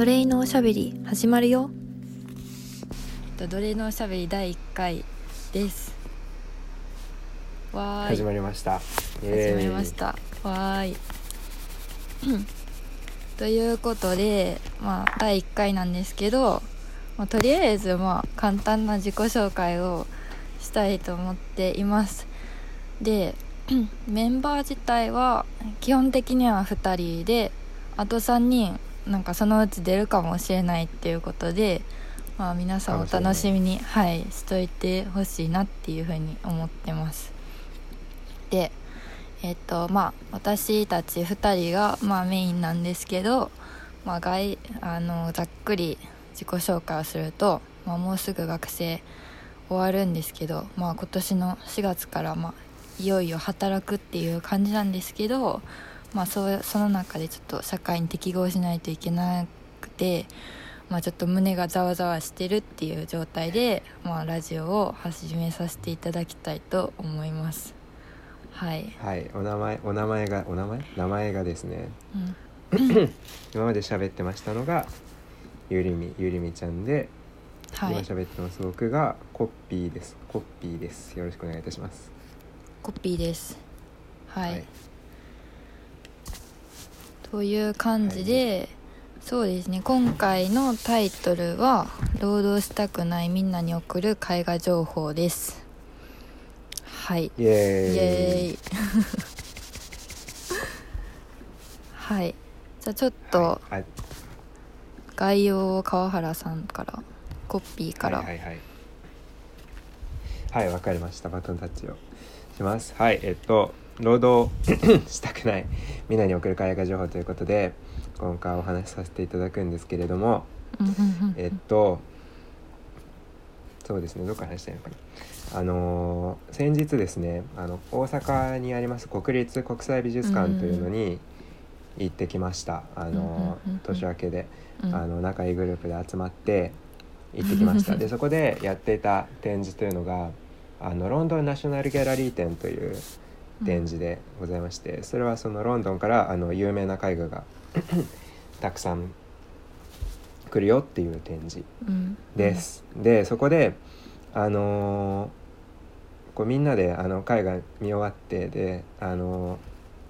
奴隷のおしゃべり始まるよ。奴隷のおしゃべり第1回です。わーい。始まりました。始まりました。わーい。ということでまあ第1回なんですけど、まあ、とりあえずまあ簡単な自己紹介をしたいと思っています。でメンバー自体は基本的には2人であと3人なんかそのうち出るかもしれないっていうことで、まあ、皆さんお楽しみに、はい、しといてほしいなっていうふうに思ってます。でえっ、とまあ私たち2人が、まあ、メインなんですけど、まあ、外あのざっくり自己紹介をすると、まあ、もうすぐ学生終わるんですけど、まあ、今年の4月から、まあ、いよいよ働くっていう感じなんですけど、まあ、そその中でちょっと社会に適合しないといけなくて、まあ、ちょっと胸がざわざわしてるっていう状態で、まあ、ラジオを始めさせていただきたいと思います。はい、はい。お名前お名前がお名前？名前がですね。うん、今まで喋ってましたのがゆりみゆりみちゃんで、はい。今喋ってます僕がコッピーです。コッピーです。よろしくお願いいたします。コピーです。はい、はいという感じで、そうですね。今回のタイトルは「労働したくないみんなに送る絵画情報」です。はい。イエーイ。イエーイ。はい。じゃあちょっと概要を川原さんからコピーから、はいはいはい。はいわかりました。バトンタッチをします。はいえっと労働 したくないみんなに送る絵画情報ということで今回お話しさせていただくんですけれどもえっとそうですねどっから話したいのかな。あのー先日ですねあの大阪にあります国立国際美術館というのに行ってきました、あの年明けで、うん。あの仲いいグループで集まって行ってきました。でそこでやっていた展示というのがあのロンドンナショナルギャラリー展という展示でございましてそれはそのロンドンからあの有名な絵画が たくさん来るよっていう展示うん。です。でそこであのーこうみんなであの絵画見終わってであの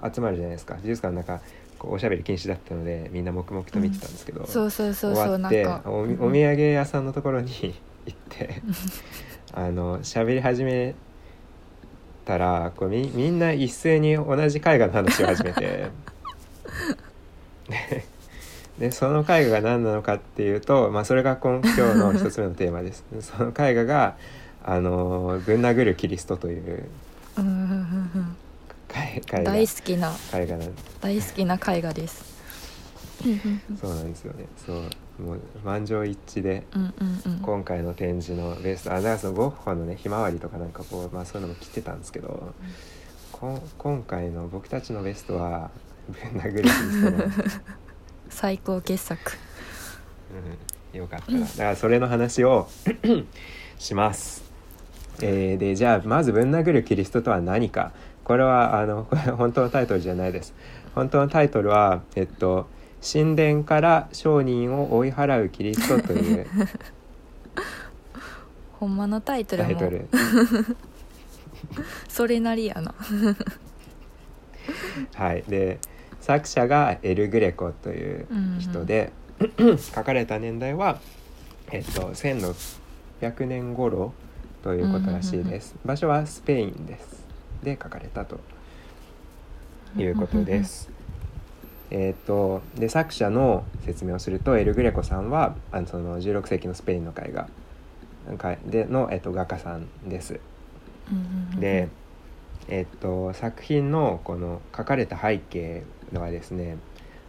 ー集まるじゃないですか。美術館の中こうおしゃべり禁止だったのでみんな黙々と見てたんですけど、そうそうそうそう終わっておお土うん。産屋さんのところに 行ってあの喋り始めたらこうみみんな一斉に同じ絵画の話を始めて。ででその絵画が何なのかっていうと、まあ、それが今今日の一つ目のテーマです。その絵画があのぶん殴るキリストという絵絵画。大好きな。絵画なん大好きな絵画です。そうなんですよね。そうもう満場一致でうんうんうん。今回の展示のベストあだからそのゴッホのねひまわりとかなんかこう、まあ、そういうのも着てたんですけど、こん今回の僕たちのベストはぶん殴るキリストの、最高傑作。うん、よかったな。だからそれの話を します。えーでじゃあまずぶん殴るキリストとは何か。これはあのこれ本当のタイトルじゃないです。本当のタイトルはえっと神殿から商人を追い払うキリストという ほんまのタイトルもタイトル。それなりやな。はい、で作者がエル・グレコという人で、書かれた年代は、えっと、1600年頃ということらしいです、場所はスペインです。で書かれたということです。えっとで作者の説明をするとエル・グレコさんはあのその16世紀のスペインの絵画絵での、えっと、画家さんです。で、えっと、作品のこの書かれた背景はですね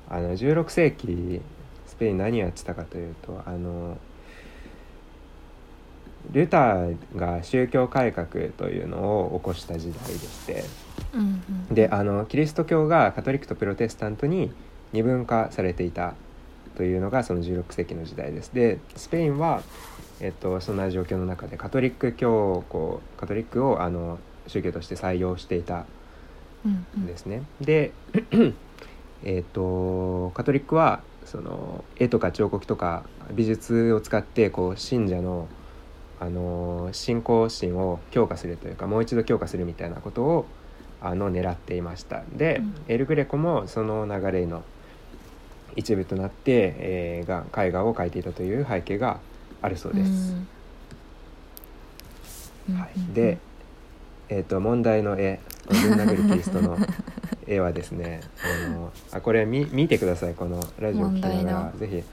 あの16世紀スペイン何やってたかというとあのルターが宗教改革というのを起こした時代でしてうんうんであのキリスト教がカトリックとプロテスタントに二分化されていたというのがその16世紀の時代です。でスペインは、えっと、そんな状況の中でカトリック教皇カトリックをあの宗教として採用していたうんうんんですね。で えっとカトリックはその絵とか彫刻とか美術を使ってこう信者のあの信仰心を強化するというかもう一度強化するみたいなことをあの狙っていました。で、うん、エル・グレコもその流れの一部となって、えー、が絵画を描いていたという背景があるそうです。うん、はい、で、えーと、問題の絵「ぶん殴るキリスト」の絵はですねあのあこれ見見てください。このラジオ聞きながら。ぜひ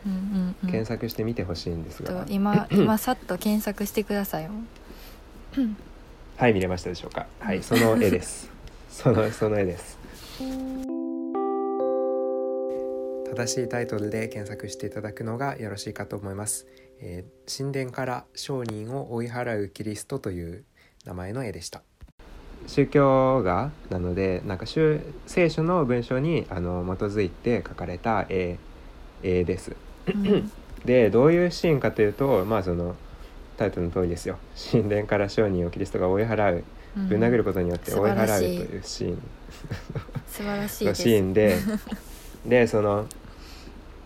検索してみてほしいんですが、今今さっと検索してください はい見れましたでしょうか。はいその絵です。そのその絵です。正しいタイトルで検索していただくのがよろしいかと思います、えー、神殿から商人を追い払うキリストという名前の絵でした宗教画なのでなんか聖書の文章にあの基づいて描かれた絵絵です。うん、でどういうシーンかというとまあそのタイトルの通りですよ。神殿から商人をキリストが追い払う。ぶん殴ることによって追い払うというシーン。素晴らしい。シーンで。でその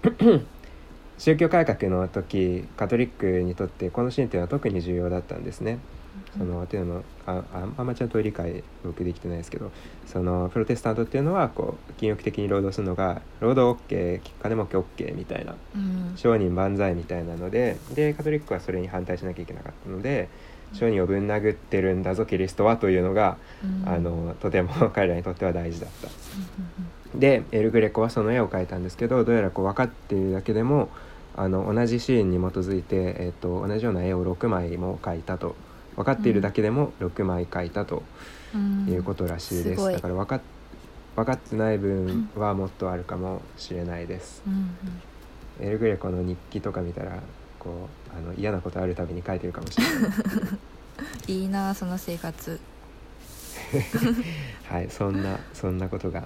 宗教改革の時カトリックにとってこのシーンっていうのは特に重要だったんですね。そのっていうのああんまちゃんと理解僕できてないですけどそのプロテスタントっていうのはこう禁欲的に労働するのが労働 OK 金儲け OK みたいな、うん、商人万歳みたいなのででカトリックはそれに反対しなきゃいけなかったので商人をぶん殴ってるんだぞキリストはというのが、うん、あのとても 彼らにとっては大事だった。でエル・グレコはその絵を描いたんですけどどうやらこう分かっているだけでもあの同じシーンに基づいて、えーと同じような絵を6枚も描いたと。分かっているだけでも6枚書いたということらしいです、うん、だから分か分かってない分はもっとあるかもしれないです、うんエル・グレコの日記とか見たらこうあの嫌なことあるたびに書いてるかもしれない。いいなその生活。はいそんなそんなことが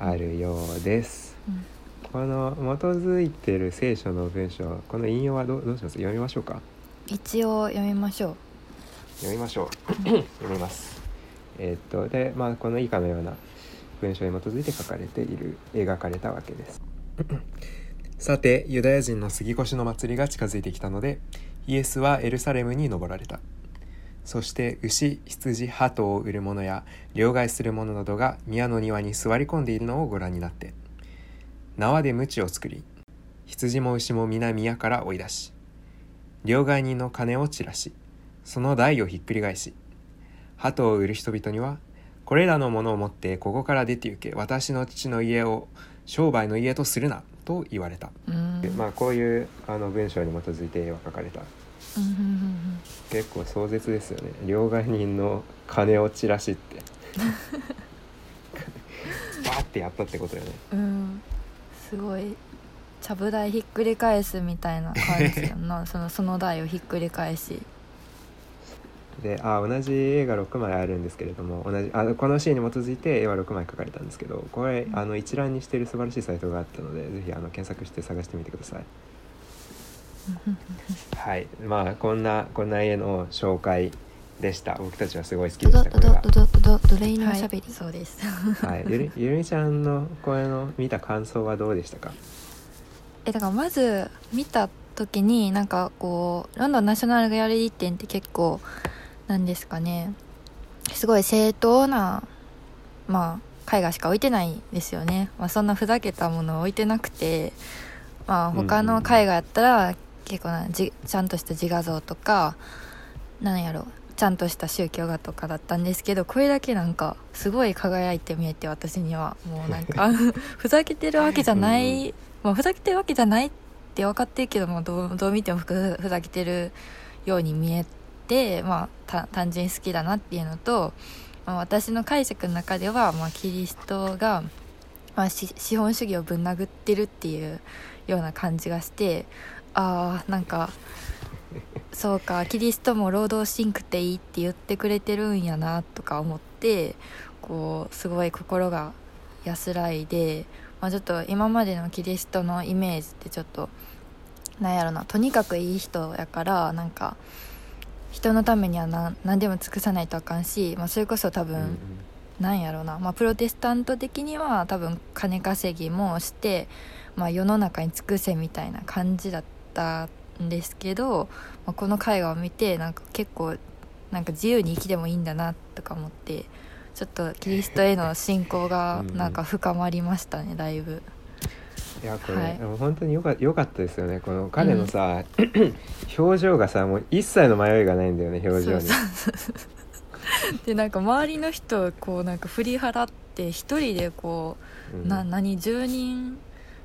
あるようです、うん、この基づいてる聖書の文章この引用はどどうします？読みましょうか？一応読みましょう読みましょう。読みます。えー、っとでまあこの以下のような文章に基づいて書かれている描かれたわけです。さてユダヤ人の杉越の祭りが近づいてきたのでイエスはエルサレムに登られた。そして牛羊鳩を売る者や両替する者などが宮の庭に座り込んでいるのをご覧になって縄で鞭を作り羊も牛も皆宮から追い出し両替人の金を散らしその台をひっくり返し鳩を売る人々にはこれらのものを持ってここから出て行け私の父の家を商売の家とするなと言われた、まあ、こういうあの文章に基づいて絵は描かれた、結構壮絶ですよね。両替人の金を散らしって。バーってやったってことよね。うん。すごい。ちゃぶ台ひっくり返すみたいな感じやな。そのその台をひっくり返しであ同じ絵が6枚あるんですけれども同じあこのシーンに基づいて絵は6枚描かれたんですけどこれあの一覧にしている素晴らしいサイトがあったのでぜひあの検索して探してみてください。はい。まあこんなこんな絵の紹介でした。僕たちはすごい好きでしたこれがドドドドレイのしゃべり、はい、そうです。はい。ゆりゆりちゃんの声の見た感想はどうでしたか？えだからまず見た時になんかこうロンドンナショナルギャラリー展って結構なんですかね。すごい正当なまあ絵画しか置いてないですよね、まあ、そんなふざけたものを置いてなくてまあ他の絵画やったら結構なじちゃんとした自画像とかなんやろちゃんとした宗教画とかだったんですけどこれだけなんかすごい輝いて見えて私には。もうなんか ふざけてるわけじゃない、まあ、ふざけてるわけじゃないって分かってるけどもどうどう見てもふざけてるように見えて、まあ、単純に好きだなっていうのと、まあ、私の解釈の中では、まあ、キリストが、まあ、資本主義をぶん殴ってるっていうような感じがしてあーなんかそうかキリストも労働しんくていいって言ってくれてるんやなとか思ってこうすごい心が安らいで、まあ、ちょっと今までのキリストのイメージってちょっとなんやろなとにかくいい人やからなんか人のためには何でも尽くさないとあかんし、まあ、それこそ多分、うんうん、なんやろうな、まあ、プロテスタント的には多分金稼ぎもしてまあ、世の中に尽くせみたいな感じだったんですけど、まあ、この絵画を見てなんか結構なんか自由に生きてもいいんだなとか思ってちょっとキリストへの信仰が なんか深まりましたねだいぶ。いやこれ、はい。本当によかよかったですよね。この彼のさ、表情がさもう一切の迷いがないんだよね表情に。でなんか周りの人をこうなんか振り払って一人でこう、うん。な何10人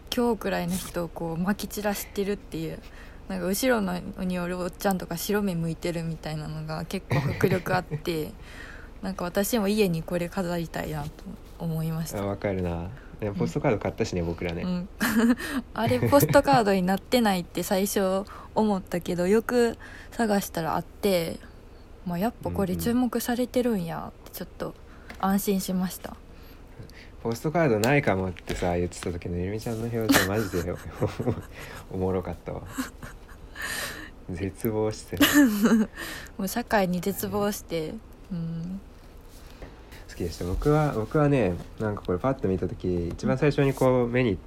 強くらいの人をこうまき散らしてるっていうなんか後ろのにおるおっちゃんとか白目向いてるみたいなのが結構迫力あって なんか私も家にこれ飾りたいなと思いました。あわかるなでもポストカード買ったしね、僕らね、うん、あれポストカードになってないって最初思ったけどよく探したらあって、まあ、やっぱこれ注目されてるんやってちょっと安心しました。ポストカードないかもってさ言ってた時のゆるみちゃんの表情マジで おもろかったわ。絶望して。る もう社会に絶望して、うん、好きでした僕は僕はねなんかこれパッと見た時一番最初にこう目に、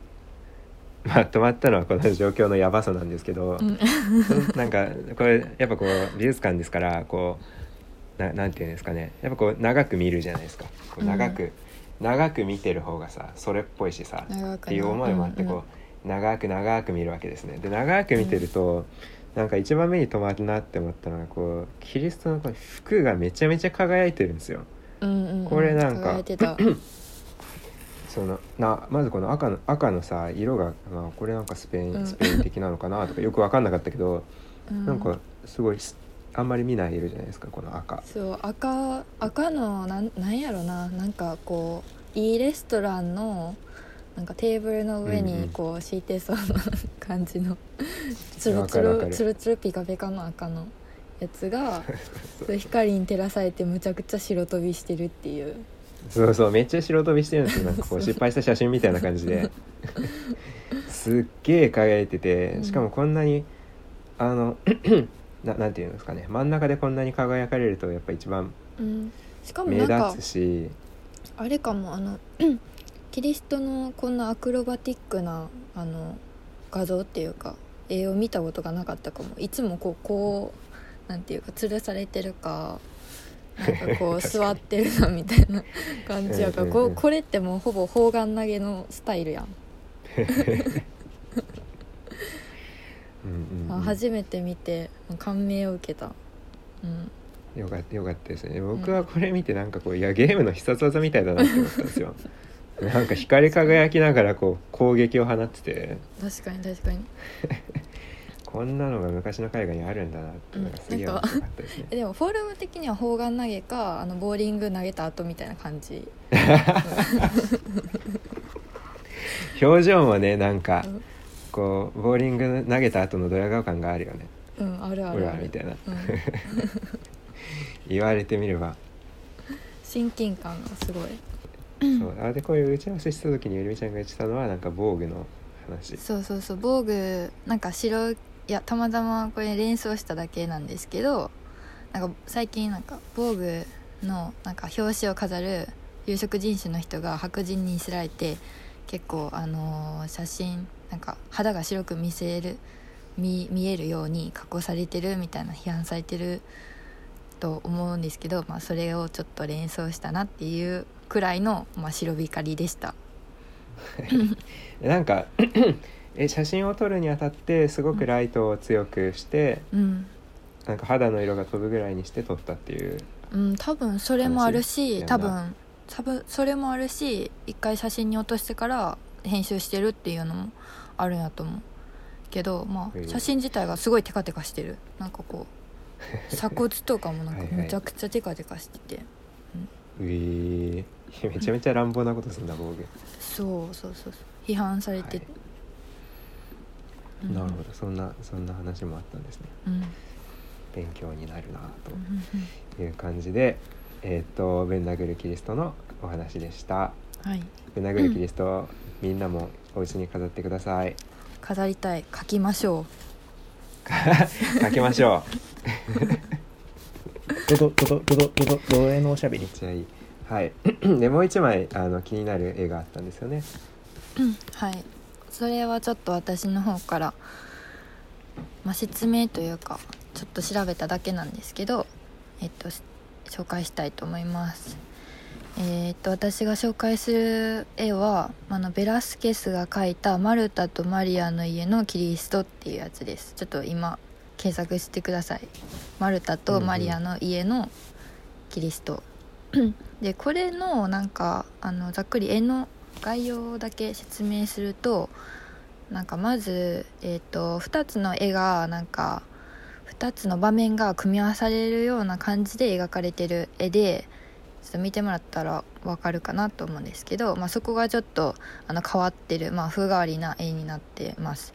まあ、止まったのはこの状況のやばさなんですけど、うん。なんかこれやっぱこう美術館ですからこうななんていうんですかね。やっぱこう長く見るじゃないですか。こう長く、長く見てる方がさそれっぽいしさっていう思いもあってうんうんこう、長く長く見るわけですね。で長く見てると、なんか一番目に留まるなって思ったのがこうキリストのこの服がめちゃめちゃ輝いてるんですようんうんうん。これなんか そのなまずこの赤の赤のさ色が、まあ、これなんかスペイン、うん。スペイン的なのかなとか よく分かんなかったけど、うん。なんかすごいすあんまり見ない色じゃないですかこの赤。そう赤赤のなんなんやろな。なんかこういいレストランのなんかテーブルの上にこう敷いてそうな感じの。つるつるわかる。るつるつるピカピカの赤のやつが 光に照らされてむちゃくちゃ白飛びしてるっていう。そうそうめっちゃ白飛びしてるんですよ。なんかこう失敗した写真みたいな感じで。すっげえ輝いててしかもこんなにあの ななんていうんですかね。真ん中でこんなに輝かれるとやっぱ一番目なんか立つし。あれかもあの キリストのこんなアクロバティックなあの画像っていうか絵を見たことがなかったかも。いつもこうこうなんていうか吊るされてるか なんかこう座ってるなみたいな感じやからここれってもうほぼ砲丸投げのスタイルやん、うんうんうん。あ初めて見て感銘を受けた。うん。よかったよかったですね。僕はこれ見てなんかこういやゲームの必殺技みたいだなって思ったんですよ。なんか光り輝きながらこう攻撃を放ってて。確かに確かにこんなのが昔の海外にあるんだなってすげえ面白かったですね。え でもフォルム的には砲丸投げかあのボーリング投げた後みたいな感じ。表情もねなんかうん。こうボーリング投げた後のドヤ顔感があるよね。うんあるあほる。みたいな。うん。言われてみれば、親近感がすごい。そう。あでこういう打ち合わせした時にゆりみちゃんが言ってたのはなんか防具の話。そうそうそう。防具なんか白いやたまたまこれ連想しただけなんですけどなんか最近なんか防具のなんか表紙を飾る有色人種の人が白人にすられて結構あの写真なんか肌が白く見せる見見えるように加工されてるみたいな批判されてると思うんですけど、まあ、それをちょっと連想したなっていうくらいの、まあ、白光りでした。なんかえ写真を撮るにあたってすごくライトを強くして、うん。なんか肌の色が飛ぶぐらいにして撮ったっていう。うん、多分それもあるし話多分多分それもあるし一回写真に落としてから編集してるっていうのもあるんやと思う。けどまあ写真自体がすごいテカテカしてる。なんかこう 鎖骨とかもなんかはいはい。むちゃくちゃテカテカしてて。うえ。ー、めちゃめちゃ乱暴なことするんだ防具、そうそうそうそう。批判されてなるほど。そんなそんな話もあったんですね。勉強になるなうんという感じでえっ、とぶん殴るキリストのお話でした。うんはい。ぶん殴るキリスト、みんなもお家に飾ってください。飾りたい。書きましょ 書きましょ どどどどどどどどえのおしゃべり？うめっちゃいい。はい。でもう一枚あの気になる絵があったんですよね。う、うん、はいそれはちょっと私の方から、まあ、説明というかちょっと調べただけなんですけど、えっと、紹介したいと思います。えーっと私が紹介する絵はあのベラスケスが描いた「マルタとマリアの家のキリスト」っていうやつです。ちょっと今検索してください。マルタとマリアの家のキリスト、でこれのなんかあのざっくり絵の概要だけ説明するとなんかまず、えー、と2つの絵がなんか2つの場面が組み合わされるような感じで描かれてる絵でちょっと見てもらったらわかるかなと思うんですけど、まあ、そこがちょっとあの変わってる、まあ、風変わりな絵になってます。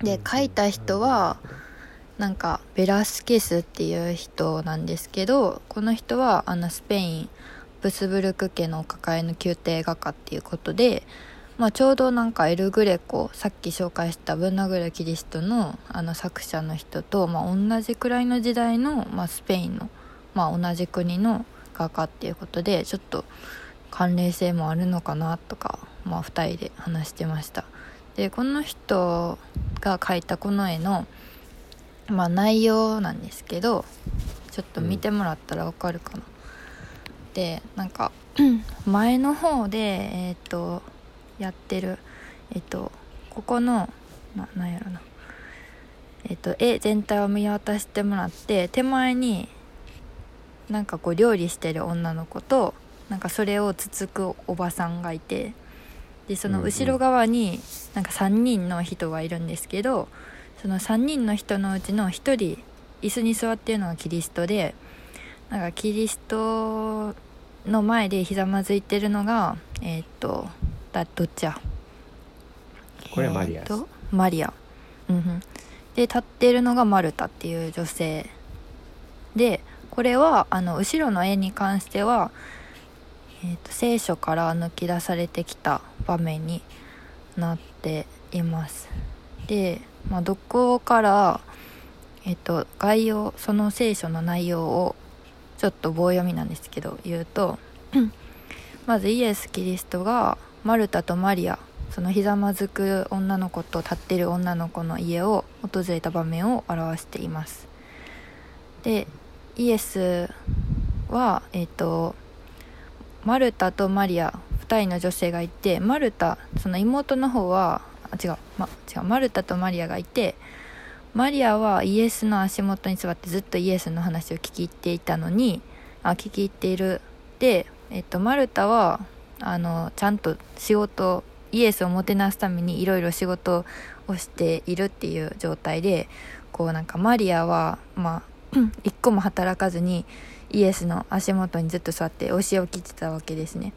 で描いた人はなんかベラスケスっていう人なんですけどこの人はあのスペインブスブルク家の抱えの宮廷画家っていうことで、まあ、ちょうどなんかエル・グレコさっき紹介した「ブンナグル・キリストの」あの作者の人と、まあ、同じくらいの時代の、まあ、スペインの、まあ、同じ国の画家っていうことでちょっと関連性もあるのかなとか、まあ、2人で話してました。でこの人が描いたこの絵の、まあ、内容なんですけどちょっと見てもらったらわかるかな、でなんか前の方でえっ、とやってるえっ、とここのななんやろな。えっ、と絵全体を見渡してもらって手前になんかこう料理してる女の子となんかそれをつつくおばさんがいてでその後ろ側になんか3人の人がいるんですけどその3人の人のうちの1人椅子に座ってるのがキリストでなんかキリストの前でひざまずいてるのがえーっとだどっちや？これマリアです。えーマリア。うんうん。で立ってるのがマルタっていう女性。でこれはあの後ろの絵に関しては、えー、と聖書から抜き出されてきた場面になっています。で、まあ、どこから、えー、と概要その聖書の内容をちょっと棒読みなんですけど言うとまずイエス・キリストがマルタとマリアそのひざまずく女の子と立ってる女の子の家を訪れた場面を表しています。でイエスはえっ、とマルタとマリア2人の女性がいてマルタその妹の方はあ違う,、ま、違うマルタとマリアがいてマリアはイエスの足元に座ってずっとイエスの話を聞き入っていたのにあ聞き入っているで、えっと、マルタはあのちゃんと仕事イエスをもてなすためにいろいろ仕事をしているっていう状態でこうなんかマリアはまあ 一個も働かずにイエスの足元にずっと座って教えを聞いてたわけですね。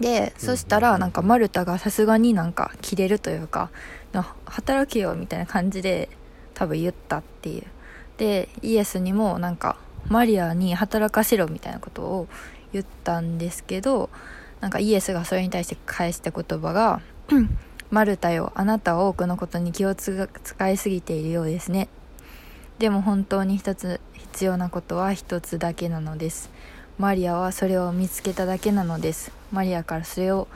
でそしたらなんかマルタがさすがになんかキレるというかな働けよみたいな感じで多分言ったっていう。でイエスにもなんかマリアに働かせろみたいなことを言ったんですけどなんかイエスがそれに対して返した言葉が「マルタよあなたは多くのことに気を使いすぎているようですね」でも本当に一つ必要なことは一つだけなのです。マリアはそれを見つけただけなのです。マリアからそれを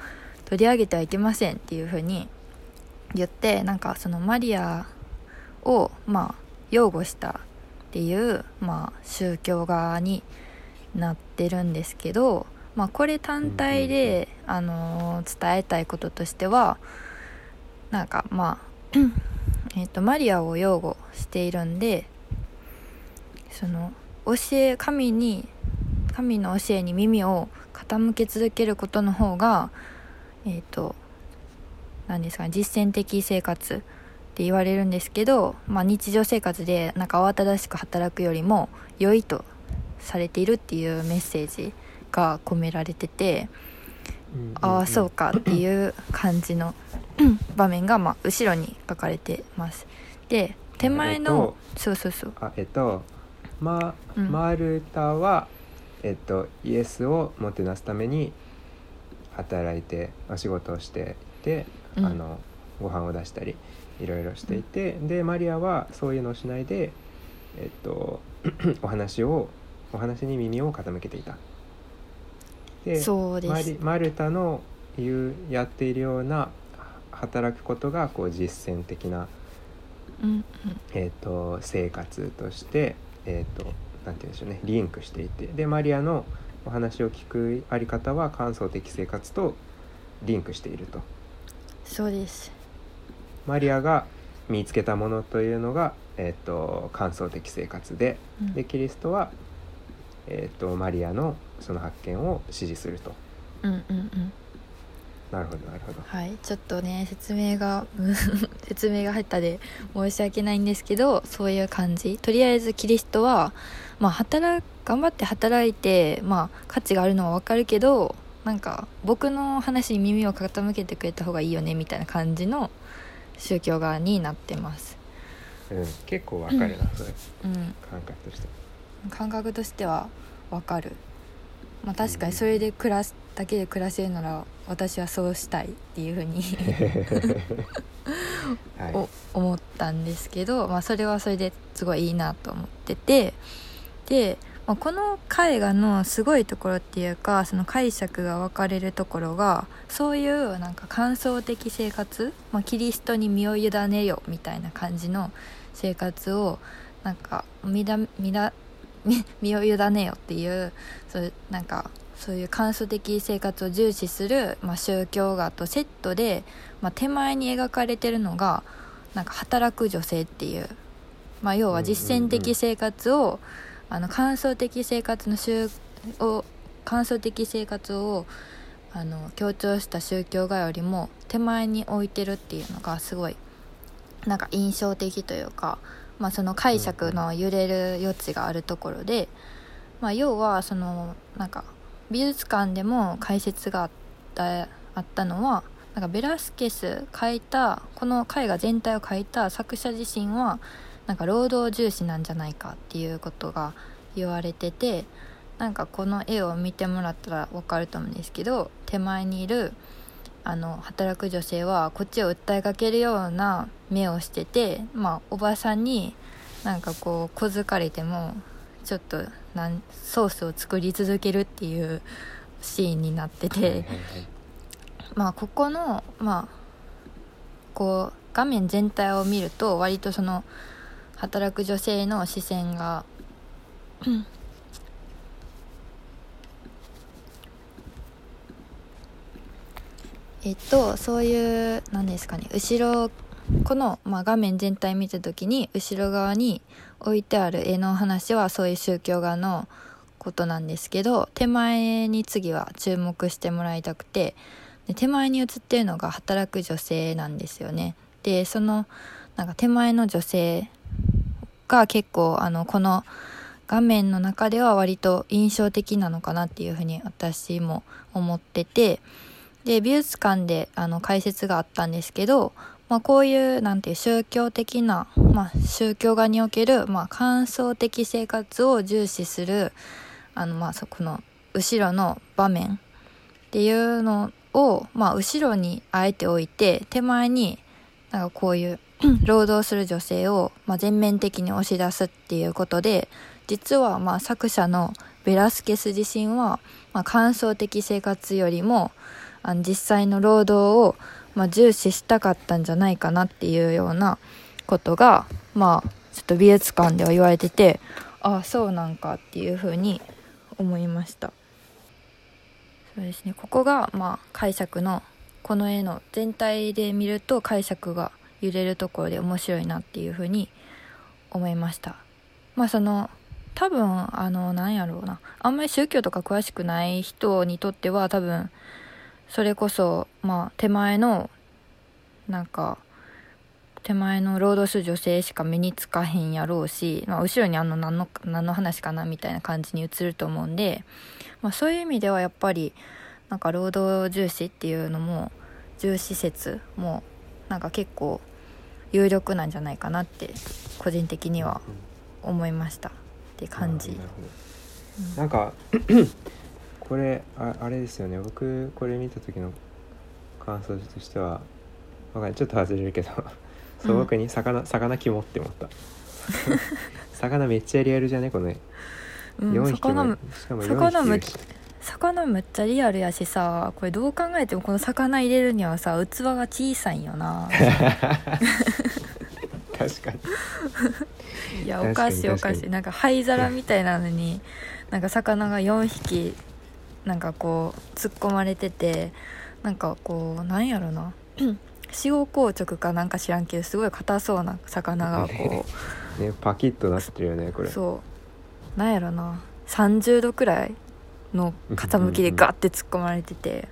取り上げてはいけませんっていうふうに言ってなんかそのマリアをまあ擁護したっていうまあ宗教側になってるんですけどまあこれ単体で、あのー伝えたいこととしてはなんかまあ えっとマリアを擁護しているんでその教え神に神の教えに耳を傾け続けることの方がえっ、と何ですかね実践的生活って言われるんですけど、まあ、日常生活でなんか慌ただしく働くよりも良いとされているっていうメッセージが込められてて、ああそうかっていう感じの 場面がまあ後ろに書かれてます。で手前の、そうそうそう。あえっとま、うん。マルタはえっとイエスをもてなすために働いてお仕事をしていて、うん。あのご飯を出したりいろいろしていて、でマリアはそういうのをしないでえっと お話をお話に耳を傾けていた。でそうですマリマルタの言うやっているような働くことがこう実践的な、うんうんえー、と生活として、えー、となんて言うんでしょうねリンクしていてでマリアのお話を聞くあり方は感想的生活とリンクしていると。そうですマリアが見つけたものというのが、えー、と感想的生活でうんでキリストは、えー、とマリアのその発見を支持すると。うんうんうんなるほどなるほど。はいちょっとね説明が 説明が入ったで申し訳ないんですけどそういう感じとりあえずキリストはまあ働頑張って働いてまあ価値があるのは分かるけどなんか僕の話に耳を傾けてくれた方がいいよねみたいな感じの宗教側になってます。うん、結構わかるな、それ。うん。感覚として。感覚としては分かる。まあ確かにそれで暮らすだけで暮らせるなら私はそうしたいっていうふうに はい。お思ったんですけど、まあ、それはそれですごいいいなと思っててで、まあ、この絵画のすごいところっていうかその解釈が分かれるところがそういうなんか感想的生活、まあ、キリストに身を委ねよみたいな感じの生活をなんか身だ身だ 身を委ねよっていうそうなんかそういう感想的生活を重視する、まあ、宗教画とセットで、まあ、手前に描かれてるのがなんか働く女性っていう、まあ、要は実践的生活を、あの感想的生活の宗を感想的生活をあの強調した宗教画よりも手前に置いてるっていうのがすごいなんか印象的というか、まあ、その解釈の揺れる余地があるところで、まあ、要はそのなんか美術館でも解説があったあったのはなんかベラスケス描いたこの絵画全体を描いた作者自身はなんか労働重視なんじゃないかっていうことが言われててなんかこの絵を見てもらったら分かると思うんですけど手前にいるあの働く女性はこっちを訴えかけるような目をしてて、まあ、おばさんになんかこう小づかれてもちょっとなんソースを作り続けるっていうシーンになってて。まあここのまあこう画面全体を見ると割とその働く女性の視線がえっとそういう何ですかね後ろこの、まあ、画面全体見た時に後ろ側に置いてある絵の話はそういう宗教画のことなんですけど手前に次は注目してもらいたくてで手前に写ってるのが働く女性なんですよね。でそのなんか手前の女性が結構あのこの画面の中では割と印象的なのかなっていうふうに私も思っててで美術館であの解説があったんですけど、まあ、こういうなんていう宗教的な、まあ、宗教画における、まあ、感想的生活を重視するあのまあそこの後ろの場面っていうのを、まあ、後ろにあえて置いて手前になんかこういう労働する女性を、まあ、全面的に押し出すっていうことで実はまあ作者のベラスケス自身は、まあ、感想的生活よりもあの実際の労働を、まあ、重視したかったんじゃないかなっていうようなことがまあちょっと美術館では言われててああそうなんかっていうふうに思いました。そうですね。ここがまあ解釈のこの絵の全体で見ると解釈が揺れるところで面白いなっていうふうに思いました。まあその多分あのなんやろうな。あんまり宗教とか詳しくない人にとっては多分それこそまあ手前のなんか手前の労働する女性しか目につかへんやろうし、まあ、後ろにあの何の何の話かなみたいな感じに映ると思うんで、まあ、そういう意味ではやっぱりなんか労働重視っていうのも重視説もなんか結構有力なんじゃないかなって個人的には思いました。って感じ。なんか これああれですよね。僕これ見た時の感想としてはちょっと外れるけど素朴に魚魚肝って思った。魚めっちゃリアルじゃね？この絵、うん4匹も魚むしかも4魚む匹いるし魚めっちゃリアルやしさこれどう考えてもこの魚入れるにはさ器が小さいんよな。確かに。いやおかしいおかしい。なんか灰皿みたいなのになんか魚が4匹なんかこう突っ込まれててなんかこうなんやろな。塩硬直かなんか知らんけどすごい硬そうな魚がこねパキッとなってるよねこれ。うそう。なんやろな。30度くらいの傾きでガッて突っ込まれてて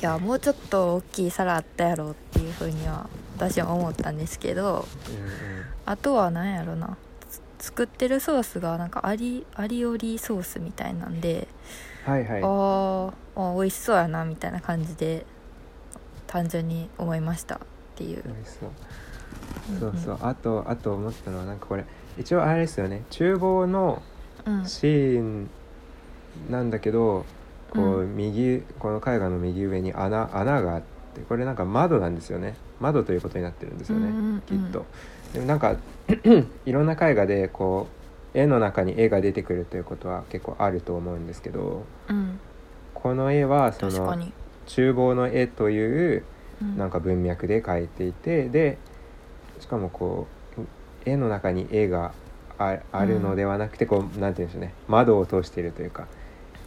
いやもうちょっと大きい皿あったやろっていうふうには私は思ったんですけどうんあとは何やろなつ作ってるソースがなんかアリアリオリソースみたいなんで、うんはいはい。あーあー美味しそうやなみたいな感じで単純に思いましたっていう。美味しそう。そうそう。あとあと思ったのはなんかこれ一応あれですよね。厨房のうん。シーンなんだけどこうう右この絵画の右上に穴穴があってこれなんか窓なんですよね。窓ということになってるんですよね、うんうんうん。きっと。でもなんか いろんな絵画でこう絵の中に絵が出てくるということは結構あると思うんですけどうん。この絵はその厨房の絵といううん。なんか文脈で描いていてでしかもこう絵の中に絵がああるのではなくてこうなんて言うんでしょうね。窓を通しているというか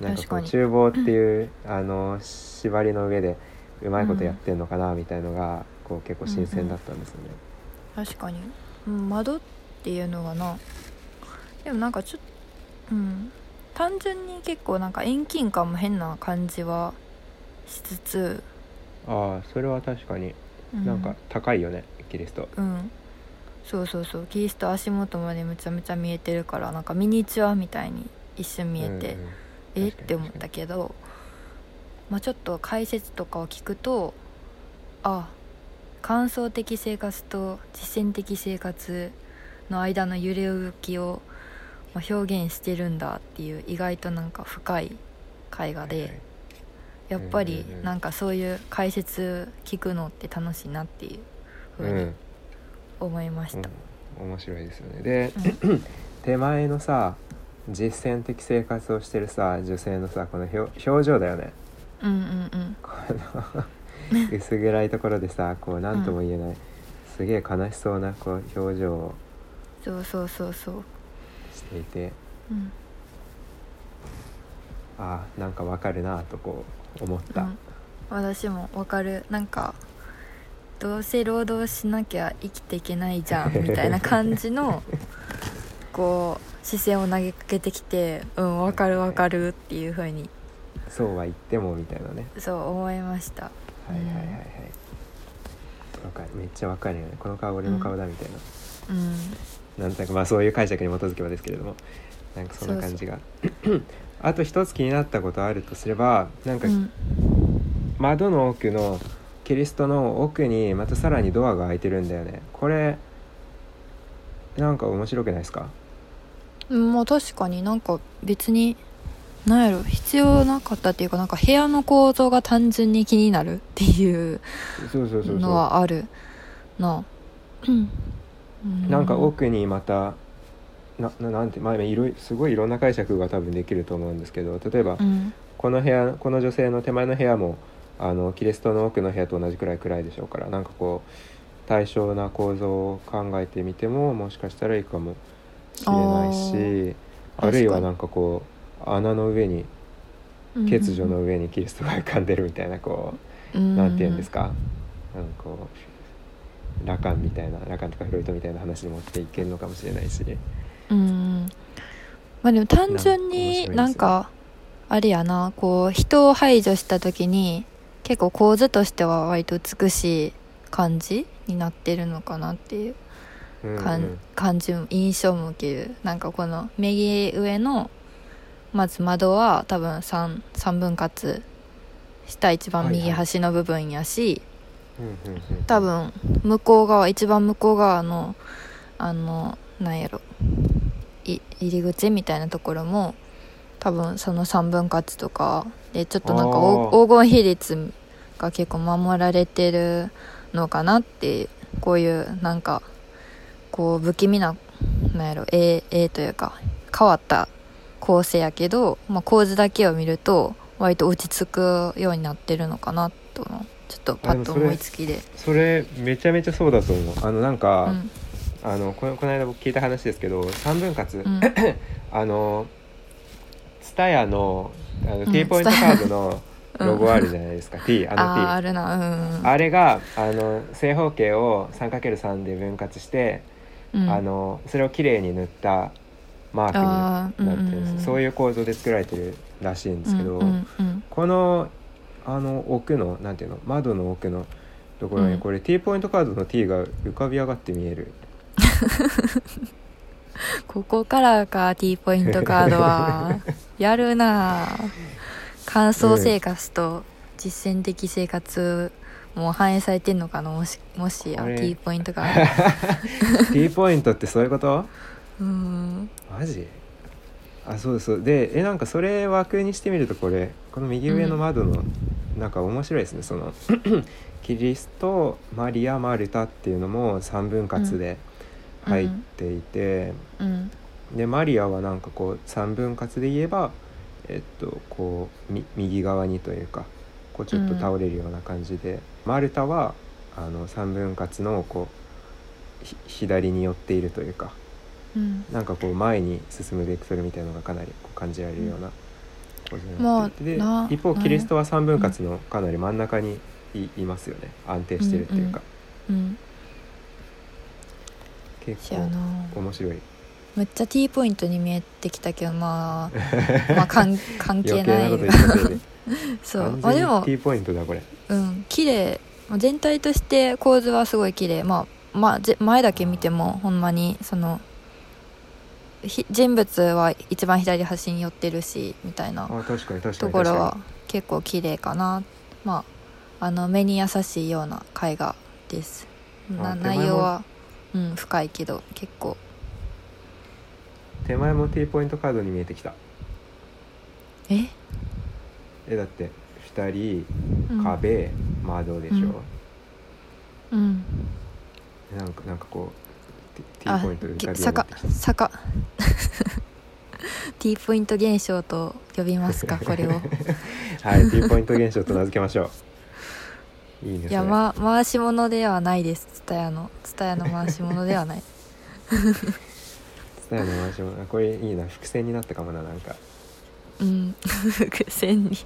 なんかこう確かに。厨房っていうあの縛りの上でうまいことやってんのかなみたいのがこう結構新鮮だったんですよね。確かに、うん、窓っていうのがな。でもなんかちょっとうん。単純に結構なんか遠近感も変な感じはしつつ、ああそれは確かに。うなんか高いよね、キリスト。うん。そうそうそう。キリスト足元までむちゃむちゃ見えてるからなんかミニチュアみたいに一瞬見えて、うんうんえ？って思ったけど、まあ、ちょっと解説とかを聞くとあ感想的生活と実践的生活の間の揺れ動きをまあ表現してるんだっていう意外となんか深い絵画で、やっぱりうんうんうん。なんかそういう解説聞くのって楽しいなっていうふうにうん。思いました。うん、面白いですよね。で、うん。手前のさ実践的生活をしてるさ女性のさこの表表情だよね。うんうんうん。この 薄暗いところでさこう何とも言えない、すげえ悲しそうなこう表情をそうそうそうそう、していて。うん。ああなんかわかるなとこう思った、うん、私もわかる。なんかどうせ労働しなきゃ生きていけないじゃんみたいな感じの こう視線を投げかけてきてうんわかるわかるっていう風に。そうは言ってもみたいなね。そう思いました。はいはいはいはい。わかる。めっちゃわかるよね。この顔俺の顔だみたいな、うん。なん。となくまあそういう解釈に基づけばですけれども。なんかそんな感じが。あと一つ気になったことあるとすればなんかうん。窓の奥のキリストの奥にまたさらにドアが開いてるんだよね。これなんか面白くないですか？うんまあ確かになんか別になんやろ必要なかったっていうかなんか部屋の構造が単純に気になるっていうそうそうそうのそはある。な。なんか奥にまたなななんてまあいろいすごいいろんな解釈が多分できると思うんですけど例えばうんこの部屋この女性の手前の部屋もあのキリストの奥の部屋と同じくらい暗いでしょうからなんかこう対称な構造を考えてみてももしかしたらいいかも。しれないしあるいはなんかこう穴の上に欠如の上にキリストが浮かんでるみたいなこうなんて言うんですか、なんかこう羅漢みたいな羅漢とかフロイトみたいな話に持っていけるのかもしれないし。うん。まあでも単純になんかあれやな。こう人を排除した時に結構構図としては割と美しい感じになってるのかなっていううん感じ印象も受けるなんかこの右上のまず窓は多分 3, 3分割した一番右端の部分やし、多分向こう側一番向こう側のあのなんやろい入り口みたいなところも多分その3分割とかでちょっとなんか黄金比率が結構守られてるのかなってこういうなんかこう不気味ななんやろ絵絵というか変わった構成やけど、まあ、構図だけを見ると割と落ち着くようになってるのかなとちょっとパッと思いつきで。それめちゃめちゃそうだと思う。あのなんか、うん。あのこのこの間僕聞いた話ですけど3分割、うん。あの TSUTAYA のあのん。T ポイントカードのロゴあるじゃないですか、T あの T ああれがあの正方形を 3×3 で分割して、うん。あのそれをきれいに塗ったマークになってるんです、あーうんうんうん。そういう構造で作られてるらしいんですけど、うんうんうん。このあの奥のなんていうの窓の奥のところにうん。これ T ポイントカードの T が浮かび上がって見える、ここからか T ポイントカードは。やるなあ乾燥生活と実践的生活も反映されてんのかな？もしもしやこれ。T ポイントカー T ポイントってそういうこと？ド うん。マジ？あそうです。そうでえなんかそれ枠にしてみるとこれこの右上の窓の、なんか面白いですね。その キリストマリア・マルタっていうのも3分割で入っていて、うん。でマリアはなんかこう3分割で言えばえっとこうみ右側にというかこうちょっと倒れるような感じで、マルタはあの3分割のこうひ左に寄っているというかうん。なんかこう前に進むベクトルみたいなのがかなりこう感じられるような構図になっていて、まあ一方キリストは3分割のかなり真ん中にいいますよね。安定してるっていうか、うん結そやな構面白い。めっちゃ T ポイントに見えてきたけどまあ まあ関関係なない そう。あでも T ポイントだこれ。うん。綺麗。まあ全体として構図はすごい綺麗。まあまあぜ前だけ見てもほんまにそのひ人物は一番左端に寄ってるしみたいなところは結構綺麗かな。まああの目に優しいような絵画です。な内容は、うん、深いけど結構。に手前も T ポイントカードに見えてきた。え、えだって2人うん、壁、窓でしょ、うん。なんかなんかこう T, T あポイントで坂坂 T ポイント現象と呼びますか？これを。はい T ポイント現象と名付けましょう。いいねいや、ま、回し物ではないです。ツタヤの。ツタヤの回し物ではない。そうやね私もあこれいいな。伏線になったかもななんか。うん。伏線に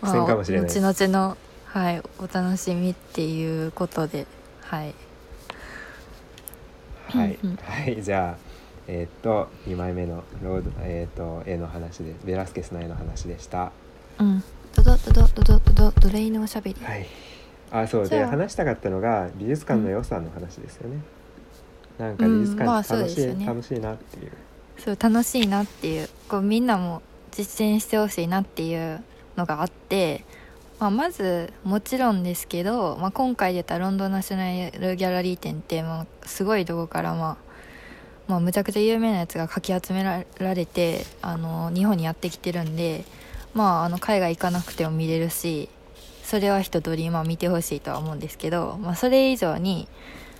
伏線かもしれない後々のはいお楽しみっていうことではい。はい、うんうん。はいじゃあえーっと2枚目のロード、えーっと絵の話でベラスケスの絵の話でした。うん。ドドドドドドドドドレイのおしゃべり。はい。あそう。で話したかったのが美術館の良さの話ですよね、なんか美術うん。まあ館楽しい、そうですよね。楽しいなっていう。そう楽しいなっていう。こうみんなも実践してほしいなっていうのがあって、まあ、まずもちろんですけど、まあ、今回出たロンドンナショナルギャラリー展って、まあ、すごいとこから、まあ、まあむちゃくちゃ有名なやつがかき集められてあの日本にやってきてるんで、まあ、あの海外行かなくても見れるしそれは一通りまあ見てほしいとは思うんですけど、まあ、それ以上に、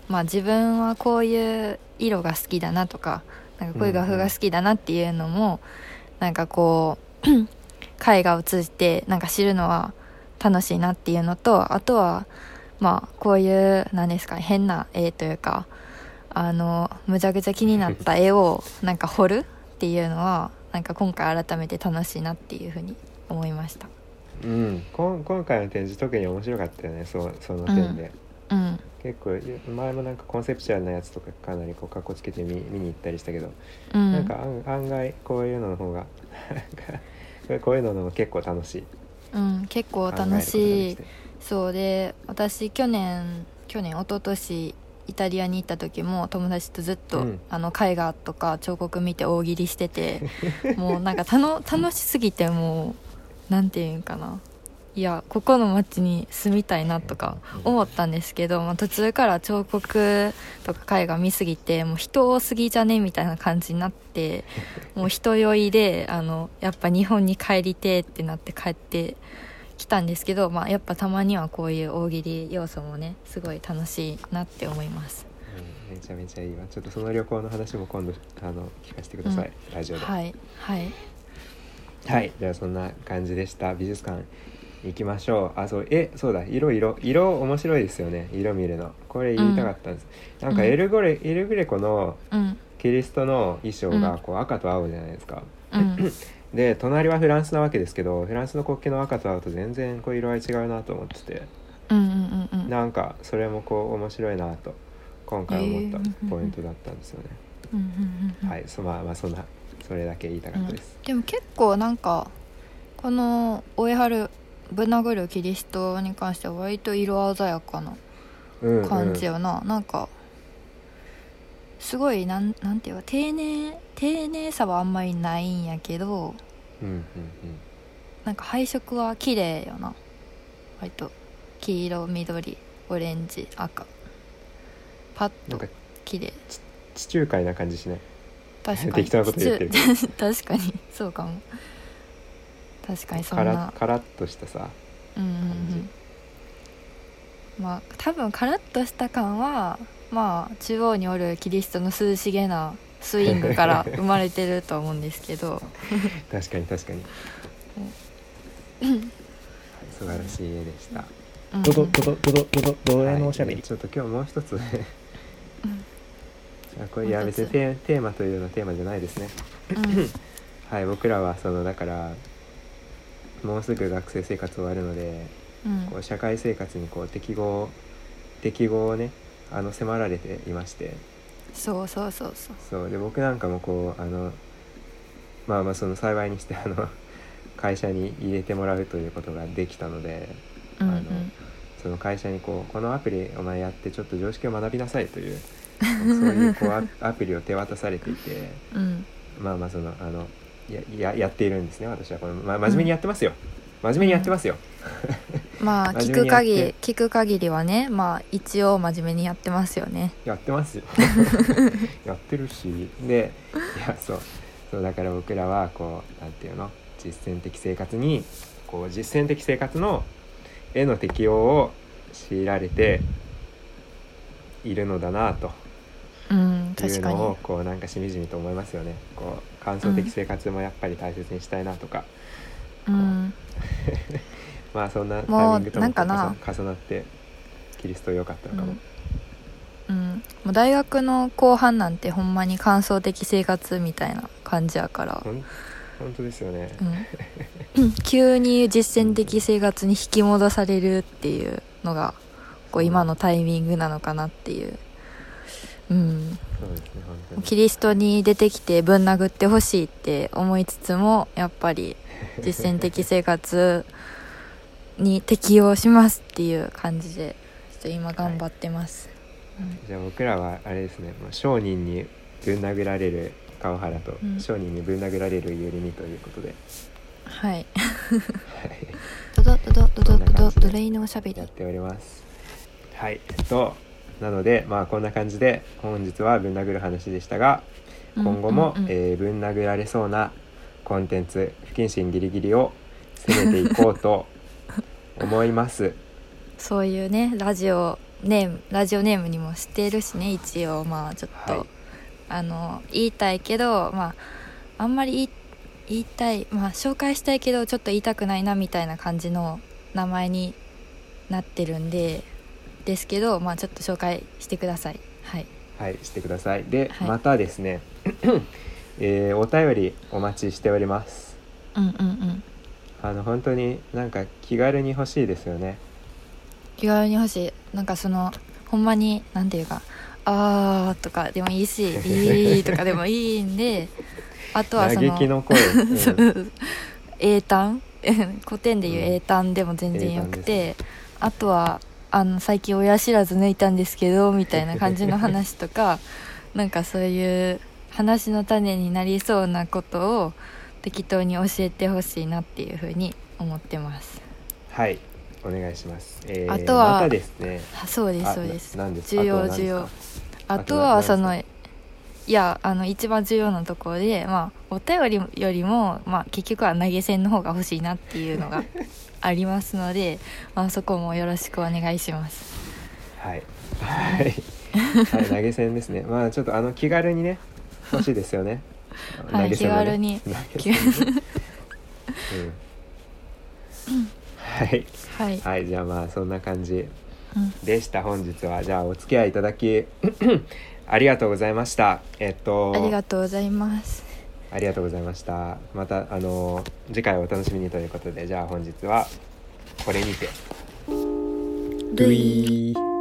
まあ、自分はこういう色が好きだなとかなんかこういう画風が好きだなっていうのも、なんかこう絵画を通じてなんか知るのは楽しいなっていうのとあとはまあこういう何ですかね変な絵というかあのむちゃくちゃ気になった絵をなんか彫るっていうのはなんか今回改めて楽しいなっていうふうに思いました。うん。こん今回の展示特に面白かったよね。そうその点で、うん。結構前もなんかコンセプチュアルなやつとかかなりこうかっこつけて見見に行ったりしたけど、うん、なんか案案外こういうのの方が こういうのの結構楽しい。うん、結構楽しい。そうで私去年去年一昨年イタリアに行った時も友達とずっと、うん。あの絵画とか彫刻見て大喜利してて もうなんかたの楽しすぎてもうなんていうんかないやここの町に住みたいなとか思ったんですけど、まあ、途中から彫刻とか絵画見すぎてもう人多すぎじゃねみたいな感じになって もう人酔いであのやっぱ日本に帰りてえってなって帰ってきたんですけど、まあ、やっぱたまにはこういう大喜利要素もねすごい楽しいなって思います。めちゃめちゃいいわ。ちょっとその旅行の話も今度あの聞かせてください、ラジオで。はい、はい。はい。じゃあそんな感じでした。美術館行きましょう。あそうえそうだ。色色色面白いですよね。色見るの。これ言いたかったんです、なんかエルゴレ、エルグレコのうん。キリストの衣装うん。がこう赤と青じゃないですか、うん。で隣はフランスなわけですけどフランスの国旗の赤と青と全然こう色合い違うなと思ってて。うんうんうんうん。なんかそれもこう面白いなと今回思ったポイントだったんですよね、うんうんうんうん。はいそまあまあそんなそれだけ言いたかったです、でも結構なんかこの「追い春ぶん殴るキリスト」に関しては割と色鮮やかなうんうん。感じよな、なんかすごいなんなんていうか丁寧丁寧さはあんまりないんやけどうんうんなんか配色は綺麗よな。割と黄色緑オレンジ赤。パッと綺麗。地中海な感じしない？確かに。適当なこと言ってるち確かにそうかも確かにそんな。カラカラッとしたさうんうんうん。まあ多分カラッとした感はまあ中央におるキリストの涼しげなスイングから 生まれてると思うんですけど。確かに確かに、はい、素晴らしい絵でした。うん。うんどどどどどどどどれのおしゃべりはいちょっと今日もう一つうんあこれいやもう一つ別にテテーマというのはテーマじゃないですねはい僕らはそのだからもうすぐ学生生活終わるのでうん。こう社会生活にこう適合適合をねあの迫られていまして。そうそうそうそう。そう。で僕なんかもこうあのまあまあその幸いにしてあの会社に入れてもらうということができたのでうんうん。あのその会社にこうこのアプリお前やってちょっと常識を学びなさいというそういうこうアアプリを手渡されていて うん。まあまあそのあのやややっているんですね私は。この、ま、真面目にやってますよ、真面目にやってますよ、まあ 聞く限り聞く限りはねまあ一応真面目にやってますよね。やってますよ。やってるし。でいやそう。そうだから僕らはこうなんていうの？実践的生活にこう実践的生活の絵の適用を強いられているのだなと。うんいうのをこうなんかしみじみと思いますよね。こう感想的生活もやっぱり大切にしたいなとか、うん。まあそんなタイミングとも重重なってキリスト良かったのかも、うん、もう大学の後半なんてほんまに感想的生活みたいな感じやから、本当ですよね、うん、急に実践的生活に引き戻されるっていうのがこう今のタイミングなのかなっていう、うん、そうですね本当にキリストに出てきてぶん殴ってほしいって思いつつもやっぱり 実践的生活に適応しますっていう感じでちょっと今頑張ってます、じゃあ僕らはあれですね。もう商人にぶん殴られる川原と、うん。商人にぶん殴られるゆりみということで、はい。はい、ドドドドドドドドレイのおしゃべり。やっております。はい。となのでまあこんな感じで本日はぶん殴る話でしたが今後も、うんうんうん。えーぶん殴られそうなコンテンツ不謹慎ギリギリを攻めていこうと思います。そういうねラジオネームラジオネームにもしてるしね一応。まあちょっと、はい。あの言いたいけどまああんまり言い言いたいまあ紹介したいけどちょっと言いたくないなみたいな感じの名前になってるんでですけどまあちょっと紹介してください。はい。はいしてください。で、はい。またですね、えーお便りお待ちしております。うんうんうん。あの本当になんか気軽に欲しいですよね。気軽に欲しい。なんかそのほんまになんていうか「あー」とかでもいいし「いい」とかでもいいんで あとはその嘆きの声、うん。英単？古典でいう英単でも全然よくて、英あとはあの最近親知らず抜いたんですけどみたいな感じの話とか なんかそういう話の種になりそうなことを適当に教えてほしいなっていうふうに思ってます。はいお願いします、えーあとはまたですね。あそうですあそうです。重要重要。あとははそのいやあの一番重要なところでまあお便りよりも、まあ、結局は投げ銭の方が欲しいなっていうのがありますので、まあ、そこもよろしくお願いします。はい。はい、はい、投げ銭ですね。まあちょっとあの気軽にね欲しいですよね。はいね。気軽に。投げ銭ね。うん。はい。はい、はいじゃあまあそんな感じうん。でした。本日はじゃあお付き合いいただき ありがとうございました。えっとありがとうございますありがとうございました。またあの次回お楽しみにということでじゃあ本日はこれにて。ドゥイー。